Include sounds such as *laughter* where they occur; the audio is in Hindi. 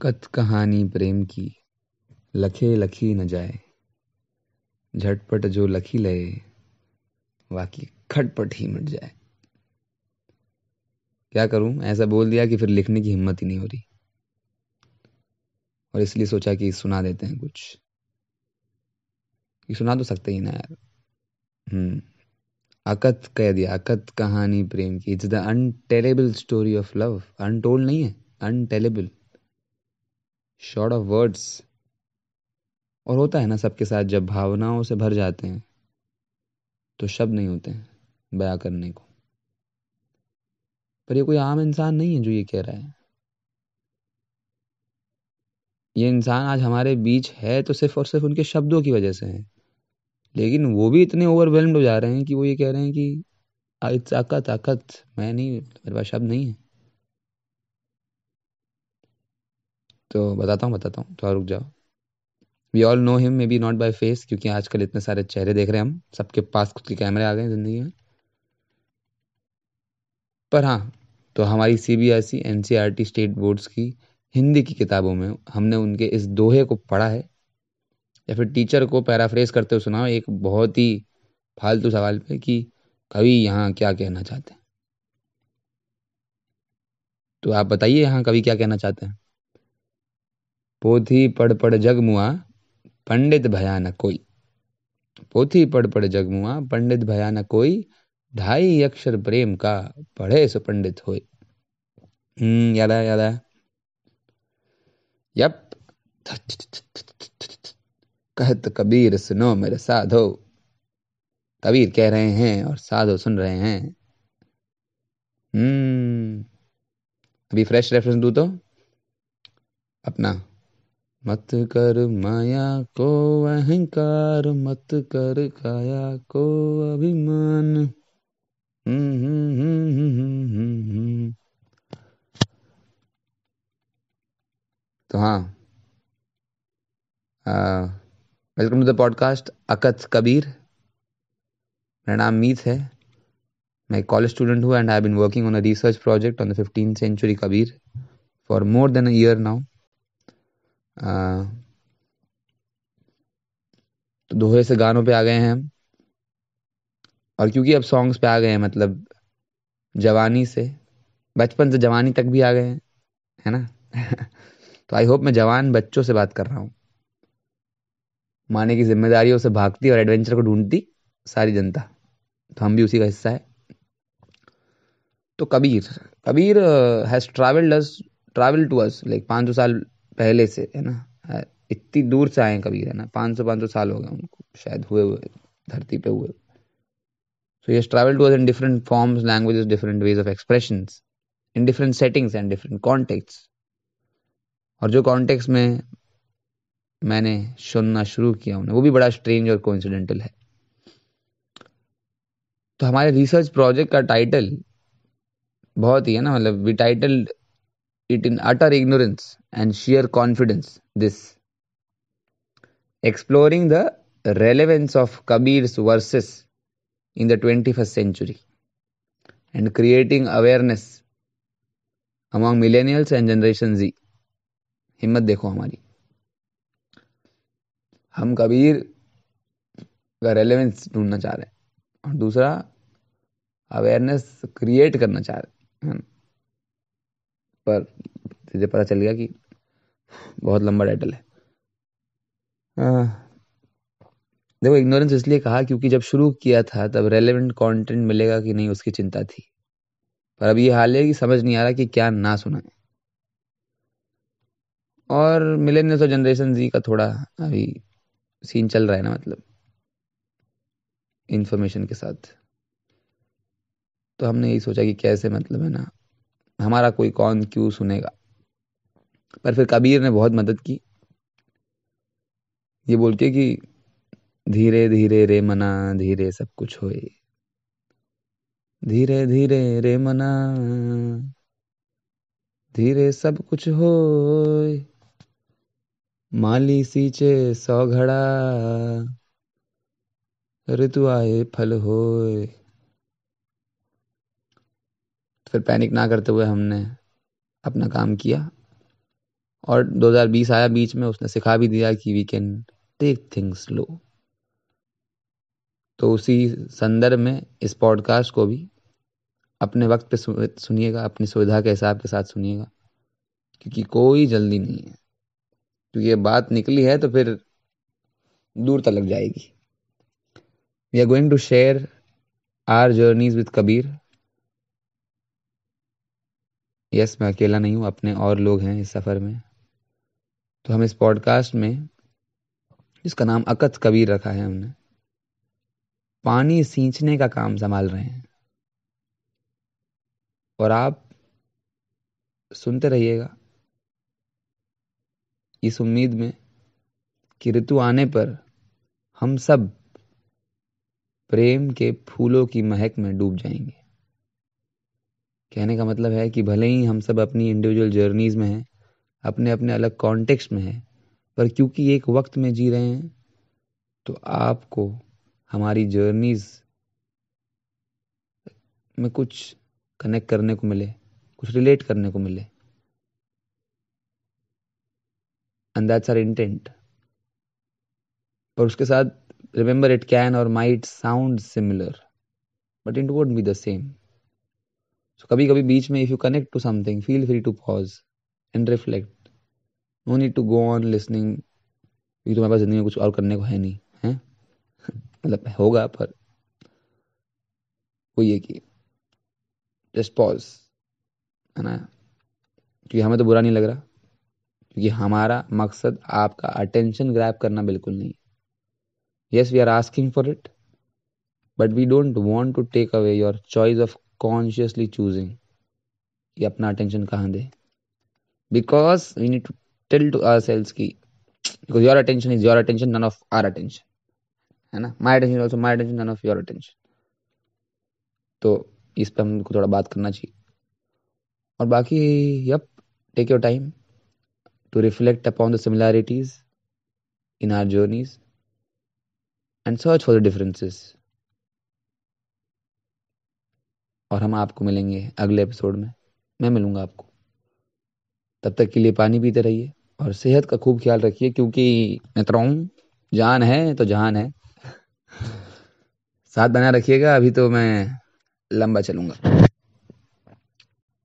अकथ कहानी प्रेम की, लखे लखी न जाए। झटपट जो लखी लए बाकी खटपट ही मिट जाए। क्या करूँ? ऐसा बोल दिया कि फिर लिखने की हिम्मत ही नहीं हो रही। और इसलिए सोचा कि सुना देते हैं कुछ। ये सुना तो सकते ही ना यार। हम्म। अकथ कह दिया, अकथ कहानी प्रेम की। It's the untellable story of love untold नहीं है अनटेलेबल शॉर्ट ऑफ़ वर्ड्स और होता है ना सबके साथ जब भावनाओं से भर जाते हैं तो शब्द नहीं होते हैं बया करने को। पर ये कोई आम इंसान नहीं है जो ये कह रहा है। ये इंसान आज हमारे बीच है तो सिर्फ़ और सिर्फ़ उनके शब्दों की वजह से है। लेकिन वो भी इतने ओवरवेल्म्ड हो जा रहे हैं कि वो ये कह रहे हैं कि अकत अकत मैं नहीं, मेरे पास शब्द नहीं है। तो बताता हूँ बताता हूँ। थोड़ा रुक जाओ। We all know him may be not by face क्योंकि आजकल इतने सारे चेहरे देख रहे हैं हम। सबके पास खुद के कैमरे आ गए ज़िंदगी में। पर हाँ तो हमारी C B S E N C R T state boards की, हिंदी की किताबों में हमने उनके इस दोहे को पढ़ा है। या फिर टीचर को पैराफ्रेज करते हुए सुना एक बहुत ही फालतू सवाल पे कि कवि यहाँ क्या कहना चाहते हैं? तो आप बताइए यहाँ कवि क्या कहना चाहते हैं? पोथी पढ़ पढ़ जग मुआ पंडित भयानक कोई। पोथी पढ़ पढ़ जग मुआ पंडित भयानक कोई। ढाई अक्षर प्रेम का पढ़े सो पंडित होए। हम्म याद है याद है यप। कहत कबीर सुनो मेरे साधो। कबीर कह रहे हैं और साधो सुन रहे हैं। हम्म। अभी फ्रेश रेफरेंस दू तो? अपना। मत कर माया को अहंकार, मत कर काया को अभिमान। हम्म हम्म हम्म तो हाँ। Welcome to the podcast Akath Kabir मेरा नाम मीत है। मैं कॉलेज स्टूडेंट हूँ and I been working on a research project on the fifteen century Kabir for more than a year now तो दोहे से गानों पे आ गए हैं हम। और क्योंकि अब सॉन्ग्स पे आ गए हैं मतलब जवानी से, बचपन से जवानी तक भी आ गए हैं, है ना? *laughs* तो आई होप मैं जवान बच्चों से बात कर रहा हूँ। माने की जिम्मेदारियों से भागती और एडवेंचर को ढूंढती सारी जनता। तो हम भी उसी का हिस्सा है। तो Kabir Kabir has travelled us travel to us like पाँच सौ साल पहले से है ना? इतनी दूर से आए कबीर है ना? पाँच सौ पाँच सौ साल हो गए उनको शायद हुए हुए धरती पे हुए। Has traveled to us in different forms, languages, different ways of expressions, in different settings and different contexts. और जो कॉन्टेक्स्ट में मैंने सुनना शुरू किया उन्हें वो भी बड़ा स्ट्रेंज और कोइंसिडेंटल है। तो हमारे रिसर्च प्रोजेक्ट का टाइटल बहुत ही है ना? मतलब we title it in utter ignorance and sheer confidence this exploring the relevance of Kabir's verses in the 21st century and creating awareness among millennials and generation Z. हिम्मत देखो हमारी। हम कबीर का रेलेवेंस ढूंढना चाह रहे हैं और दूसरा अवेयरनेस क्रिएट करना चाह रहे हैं। पर तुझे पता चल गया कि बहुत लंबा टाइटल है। देखो इग्नोरेंस इसलिए कहा क्योंकि जब शुरू किया था, तब रेलेवेंट कंटेंट मिलेगा कि नहीं, उसकी चिंता थी। पर अब ये हाल है कि समझ नहीं आ रहा कि क्या ना सुनाए और मिलेनियल्स और जनरेशन जी का थोड़ा अभी सीन चल रहा है ना मतलब इंफॉर्मेशन के साथ। तो हमने यही सोचा कि कैसे मतलब है ना हमारा कोई कौन क्यों सुनेगा? पर फिर कबीर ने बहुत मदद की। ये बोल के कि धीरे धीरे रे मना, धीरे सब कुछ होए। धीरे धीरे रे मना, धीरे सब कुछ होए। माली सींचे सौ घड़ा, ऋतु आए फल होए। फिर पैनिक ना करते हुए हमने अपना काम किया। और 2020 आया, बीच में उसने सिखा भी दिया कि we can take things slow तो उसी संदर्भ में इस पॉडकास्ट को भी अपने वक्त पे सुनिएगा, अपनी सुविधा के हिसाब के साथ सुनिएगा, क्योंकि कोई जल्दी नहीं है। क्योंकि ये बात निकली है तो फिर दूर तक लग जाएगी। We are going to share our journeys with Kabir yes मैं अकेला नहीं हूँ, अपने और लोग हैं इस सफ़र में। तो हम इस पॉडकास्ट में, जिसका नाम अकथ कबीर रखा है हमने, पानी सींचने का काम संभाल रहे हैं। और आप सुनते रहिएगा, इस उम्मीद में कि ऋतु आने पर हम सब प्रेम के फूलों की महक में डूब जाएँगे। कहने का मतलब है कि भले ही हम सब अपनी इंडिविजुअल जर्नीज में हैं, अपने अपने अलग कॉन्टेक्स्ट में हैं, पर क्योंकि एक वक्त में जी रहे हैं तो आपको हमारी जर्नीज में कुछ कनेक्ट करने को मिले, कुछ रिलेट करने को मिले। एंड दैट्स आर इंटेंट और उसके साथ remember it can or might sound similar but it won't be the same so कभी कभी बीच में if you connect to something feel free to pause and reflect no need to go on listening क्योंकि तुम्हारे पास ज़िंदगी में कुछ और करने को है नहीं, है? *laughs* मतलब होगा, पर वो ये कि जस्ट पॉज है ना? क्योंकि हमें तो बुरा नहीं लग रहा। क्योंकि हमारा मकसद आपका अटेंशन ग्रैप करना बिल्कुल नहीं yes we are asking for it but we don't want to take away your choice of consciously choosing कि अपना अटेंशन कहाँ दे? Because we need to tell to our selves की because your attention is your attention none of our attention है ना? My attention also my attention none of your attention तो इस पर हमको थोड़ा बात करना चाहिए। और बाकी yup take your time to reflect upon the similarities in our journeys and search for the differences और हम आपको मिलेंगे अगले एपिसोड में। मैं मिलूँगा आपको। तब तक के लिए पानी पीते रहिए और सेहत का खूब ख्याल रखिए, क्योंकि मित्रों तो जान है तो जान है। साथ बना रखिएगा, अभी तो मैं लंबा चलूँगा।